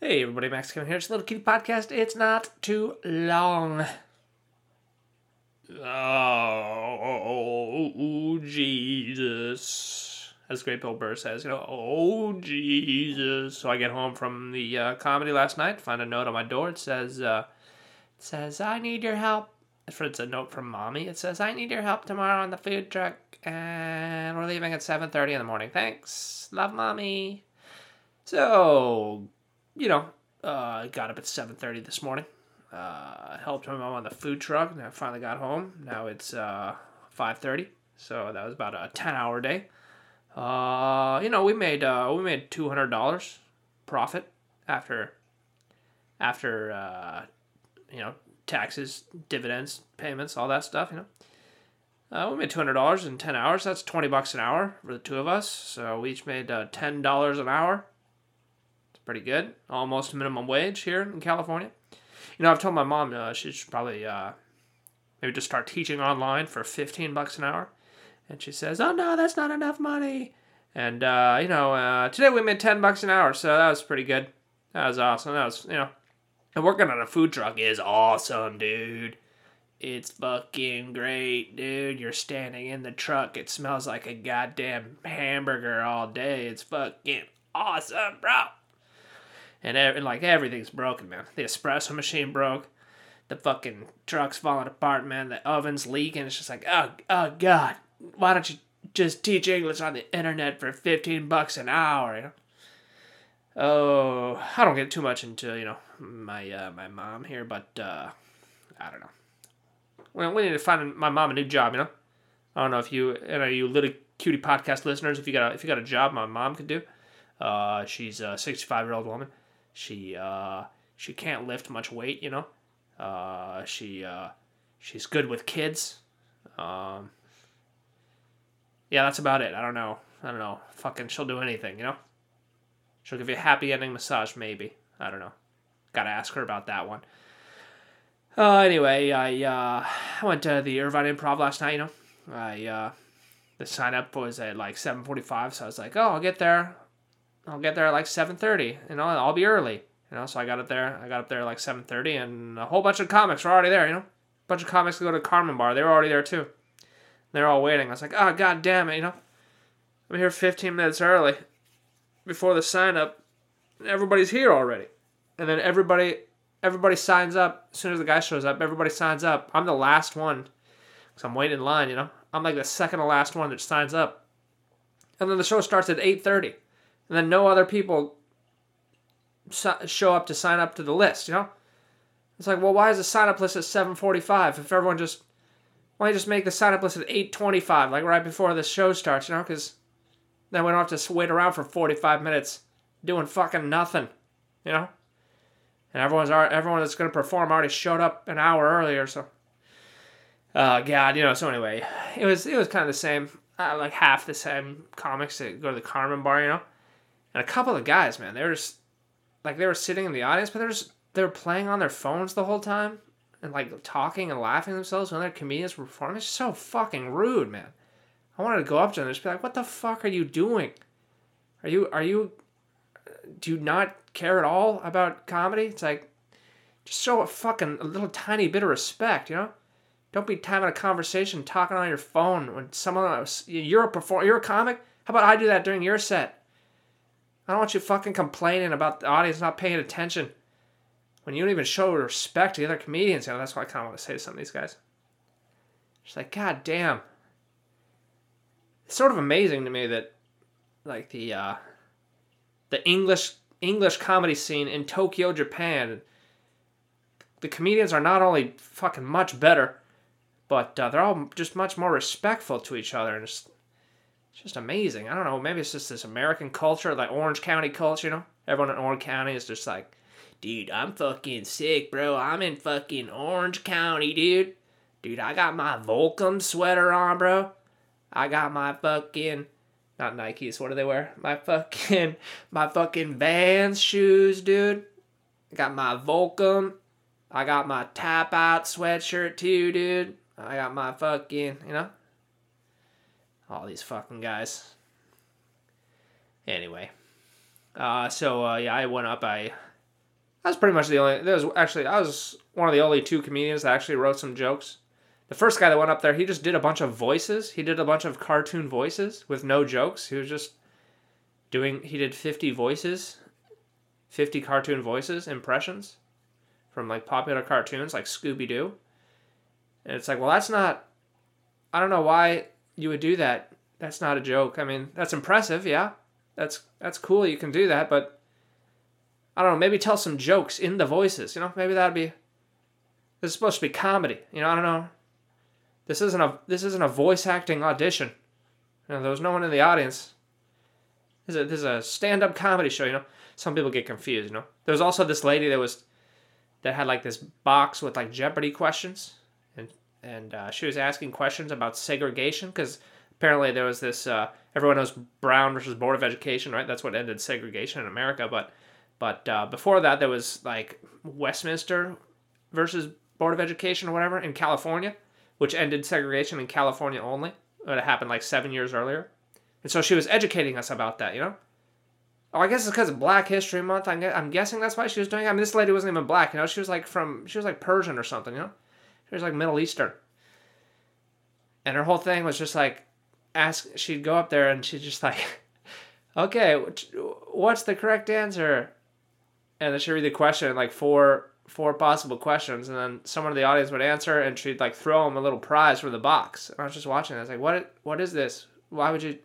Hey everybody, Max Kevin here. It's a little cutie podcast. It's not too long. Oh, Jesus. As Great Bill Burr says, you know, oh, Jesus. So I get home from the uh, comedy last night, find a note on my door. It says, uh, it says, I need your help. It's a note from mommy. It says, I need your help tomorrow on the food truck, and we're leaving at 7.30 in the morning. Thanks. Love, mommy. So, you know, uh, got up at 7.30 this morning. Uh, helped my mom on the food truck, and I finally got home. Now it's uh, 5.30, so that was about a 10-hour day. Uh, you know, we made uh, we made $200 profit after after uh, you know taxes, dividends, payments, all that stuff. You know, uh, we made two hundred dollars in ten hours. That's twenty bucks an hour for the two of us. So we each made uh, ten dollars an hour. Pretty good, almost minimum wage here in California. You know, I've told my mom uh, she should probably uh, maybe just start teaching online for fifteen bucks an hour. And she says, "Oh no, that's not enough money." And uh, you know, uh, today we made ten bucks an hour, so that was pretty good. That was awesome. That was you know, and working on a food truck is awesome, dude. It's fucking great, dude. You're standing in the truck. It smells like a goddamn hamburger all day. It's fucking awesome, bro. And, and like everything's broken, man. The espresso machine broke. The fucking truck's falling apart, man. The oven's leaking. It's just like, oh, oh, God. Why don't you just teach English on the internet for 15 bucks an hour, you know? Oh, I don't get too much into, you know, my uh, my mom here, but uh, I don't know. Well, we need to find my mom a new job, you know? I don't know if you, you know, you little cutie podcast listeners, if you got a, if you got a job my mom could do. Uh, she's a 65 year old woman. She uh, she can't lift much weight, you know. Uh, she uh, she's good with kids. Um, yeah, that's about it. I don't know. I don't know. Fucking, she'll do anything, you know? She'll give you a happy ending massage, maybe. I don't know. Gotta ask her about that one. Uh, anyway, I, uh, I went to the Irvine Improv last night, you know? I, uh, the sign up was at like 7.45, so I was like, oh, I'll get there. I'll get there at like 7.30, you know? I'll be early, you know? So I got up there. I got up there like 7.30, and a whole bunch of comics were already there, you know? A bunch of comics go to Carmen Bar. They were already there, too. They're all waiting. I was like, oh, god damn it, you know? I'm here 15 minutes early before the sign up. Everybody's here already. And then everybody everybody signs up as soon as the guy shows up. Everybody signs up. I'm the last one because I'm waiting in line, you know? I'm like the second to last one that signs up. And then the show starts at 8.30. And then no other people show up to sign up to the list, you know? It's like, well, why is the sign up list at 7.45 if everyone just why don't you just make the sign up list at 8.25, like right before the show starts, you know? Because then we don't have to wait around for 45 minutes doing fucking nothing, you know? And everyone's everyone that's going to perform already showed up an hour earlier, so. Uh, God, you know, so anyway, it was it was kind of the same, uh, like half the same comics that go to the Carmen bar, you know? And a couple of guys, man, they were just, like, they were sitting in the audience, but they're just, they were playing on their phones the whole time and like talking and laughing themselves when their comedians were performing. It's so fucking rude, man. I wanted to go up to them and just be like, "What the fuck are you doing? Are you are you do you not care at all about comedy?" It's like just show a fucking a little tiny bit of respect, you know. Don't be having a conversation talking on your phone when someone else, you're a perform you're a comic. How about I do that during your set? I don't want you fucking complaining about the audience not paying attention when you don't even show respect to the other comedians, you know, that's what I kind of want to say to some of these guys. It's like, God damn. It's sort of amazing to me that, like the uh, the English English comedy scene in Tokyo, Japan, the comedians are not only fucking much better, but uh, they're all just much more respectful to each other, and it's, it's just amazing. I don't know, maybe it's just this American culture, like Orange County culture, you know. Everyone in Orange County is just like dude, I'm fucking sick, bro. I'm in fucking Orange County, dude. Dude, I got my Volcom sweater on, bro. I got my fucking not Nikes, what do they wear? My fucking my fucking Vans shoes, dude. I got my Volcom. I got my tap out sweatshirt too, dude. I got my fucking, you know. All these fucking guys. Anyway. Uh so uh yeah, I went up, I I was pretty much the only. There was actually I was one of the only two comedians that actually wrote some jokes. The first guy that went up there, he just did a bunch of voices. He did a bunch of cartoon voices with no jokes. He was just doing. He did fifty voices, fifty cartoon voices impressions from like popular cartoons like Scooby Doo. And it's like, well, that's not. I don't know why you would do that. That's not a joke. I mean, that's impressive, yeah. That's that's cool. You can do that, but I don't know. Maybe tell some jokes in the voices. You know, maybe that'd be. This is supposed to be comedy. You know, I don't know. This isn't a this isn't a voice acting audition. You know, there was no one in the audience. This is a, this is a stand up comedy show. You know, some people get confused. You know, there was also this lady that was that had like this box with like Jeopardy questions, and uh, she was asking questions about segregation because apparently there was this. Uh, everyone knows Brown versus Board of Education, right? That's what ended segregation in America, but but uh, before that, there was like Westminster versus Board of Education or whatever in California, which ended segregation in California only. It happened like seven years earlier. And so she was educating us about that, you know? Oh, I guess it's because of Black History Month. I'm, I'm guessing that's why she was doing it. I mean, this lady wasn't even black, you know? She was like from, she was like Persian or something, you know? She was like Middle Eastern. And her whole thing was just like, ask, she'd go up there and she'd just like, okay, what's the correct answer? and then she'd read the question like four four possible questions, and then someone in the audience would answer, and she'd like throw them a little prize from the box. And I was just watching. I was like, "What? What is this? Why would you?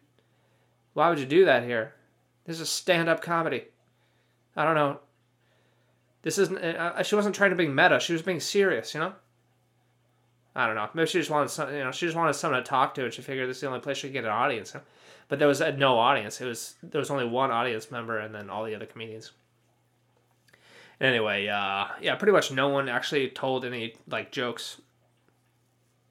Why would you do that here? This is stand up comedy. I don't know. This isn't. Uh, she wasn't trying to be meta. She was being serious. You know. I don't know. Maybe she just wanted some. You know, she just wanted someone to talk to, and she figured this is the only place she could get an audience. But there was no audience. It was there was only one audience member, and then all the other comedians. Anyway, uh, yeah, pretty much no one actually told any like jokes.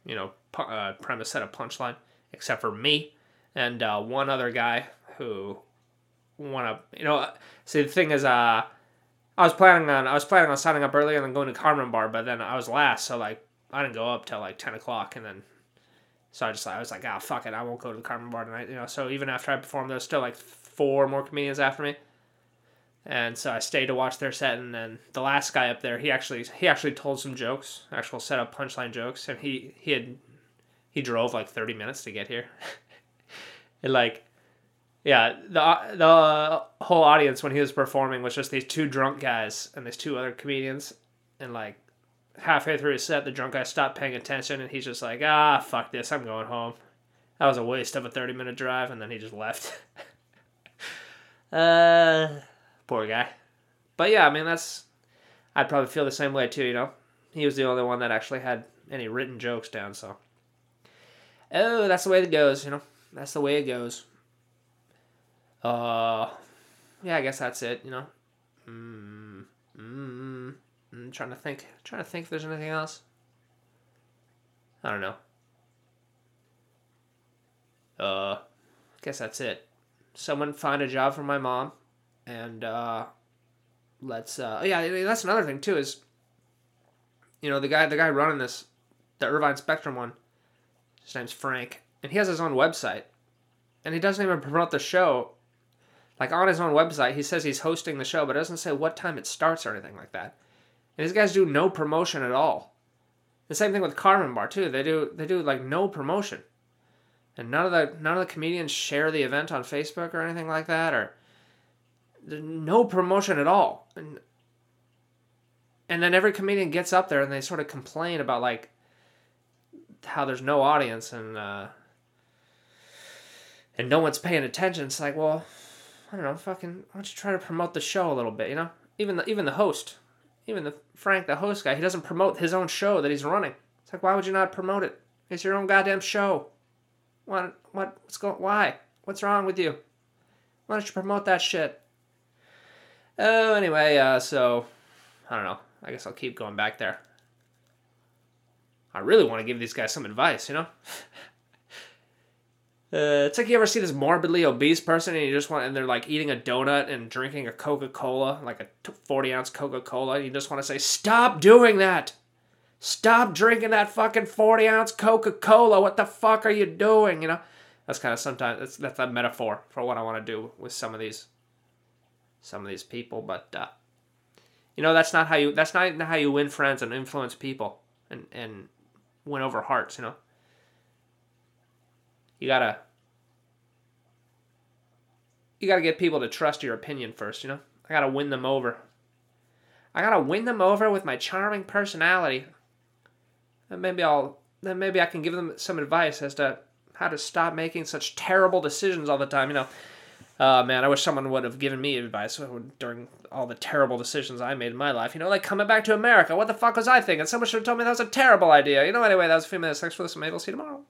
You know, pu- uh, premise set of punchline, except for me and uh, one other guy who want to. You know, see the thing is, uh, I was planning on I was planning on signing up earlier and then going to Carmen Bar, but then I was last, so like I didn't go up till like ten o'clock, and then so I just I was like, ah, fuck it, I won't go to the Carmen Bar tonight. You know, so even after I performed, there was still like four more comedians after me and so I stayed to watch their set. And then the last guy up there, he actually he actually told some jokes, actual setup punchline jokes, and he he had he drove like thirty minutes to get here, and like. Yeah, the the whole audience when he was performing was just these two drunk guys and these two other comedians, and like halfway through his set, the drunk guy stopped paying attention, and he's just like, "Ah, fuck this, I'm going home." That was a waste of a thirty minute drive, and then he just left. uh, Poor guy. But yeah, I mean that's I'd probably feel the same way too, you know. He was the only one that actually had any written jokes down, so Oh, that's the way it goes, you know. That's the way it goes. Uh yeah, I guess that's it, you know. Mm, mm, Trying to think. Trying to think if there's anything else. I don't know. Uh, guess that's it. Someone find a job for my mom and uh, let's uh, yeah that's another thing too is you know the guy the guy running this the Irvine Spectrum one his name's Frank and he has his own website and he doesn't even promote the show like on his own website he says he's hosting the show but doesn't say what time it starts or anything like that these guys do no promotion at all the same thing with Carmen Bar too they do they do like no promotion and none of the none of the comedians share the event on Facebook or anything like that or no promotion at all. And and then every comedian gets up there and they sort of complain about like how there's no audience and uh, and no one's paying attention. It's like, well, I don't know, fucking, why don't you try to promote the show a little bit, you know? Even the even the host, even the Frank, the host guy, he doesn't promote his own show that he's running. It's like, why would you not promote it? It's your own goddamn show. What what what's going? Why? What's wrong with you? Why don't you promote that shit? Oh, anyway, uh, so I don't know. I guess I'll keep going back there. I really want to give these guys some advice, you know? uh, it's like you ever see this morbidly obese person and you just want, and they're like eating a donut and drinking a Coca Cola, like a 40 ounce Coca Cola, and you just want to say, Stop doing that! Stop drinking that fucking 40 ounce Coca Cola! What the fuck are you doing? You know? That's kind of sometimes, that's, that's a metaphor for what I want to do with some of these some of these people. But uh, You know, that's not how you that's not how you win friends and influence people and and win over hearts, you know. You got to you got to get people to trust your opinion first, you know. I got to win them over. I got to win them over with my charming personality. And maybe I'll then maybe I can give them some advice as to how to stop making such terrible decisions all the time, you know. Uh, man, I wish someone would have given me advice during all the terrible decisions I made in my life. You know, like coming back to America. What the fuck was I thinking? Someone should have told me that was a terrible idea. You know, anyway, that was a few minutes. Thanks for listening. Maybe I'll see you tomorrow.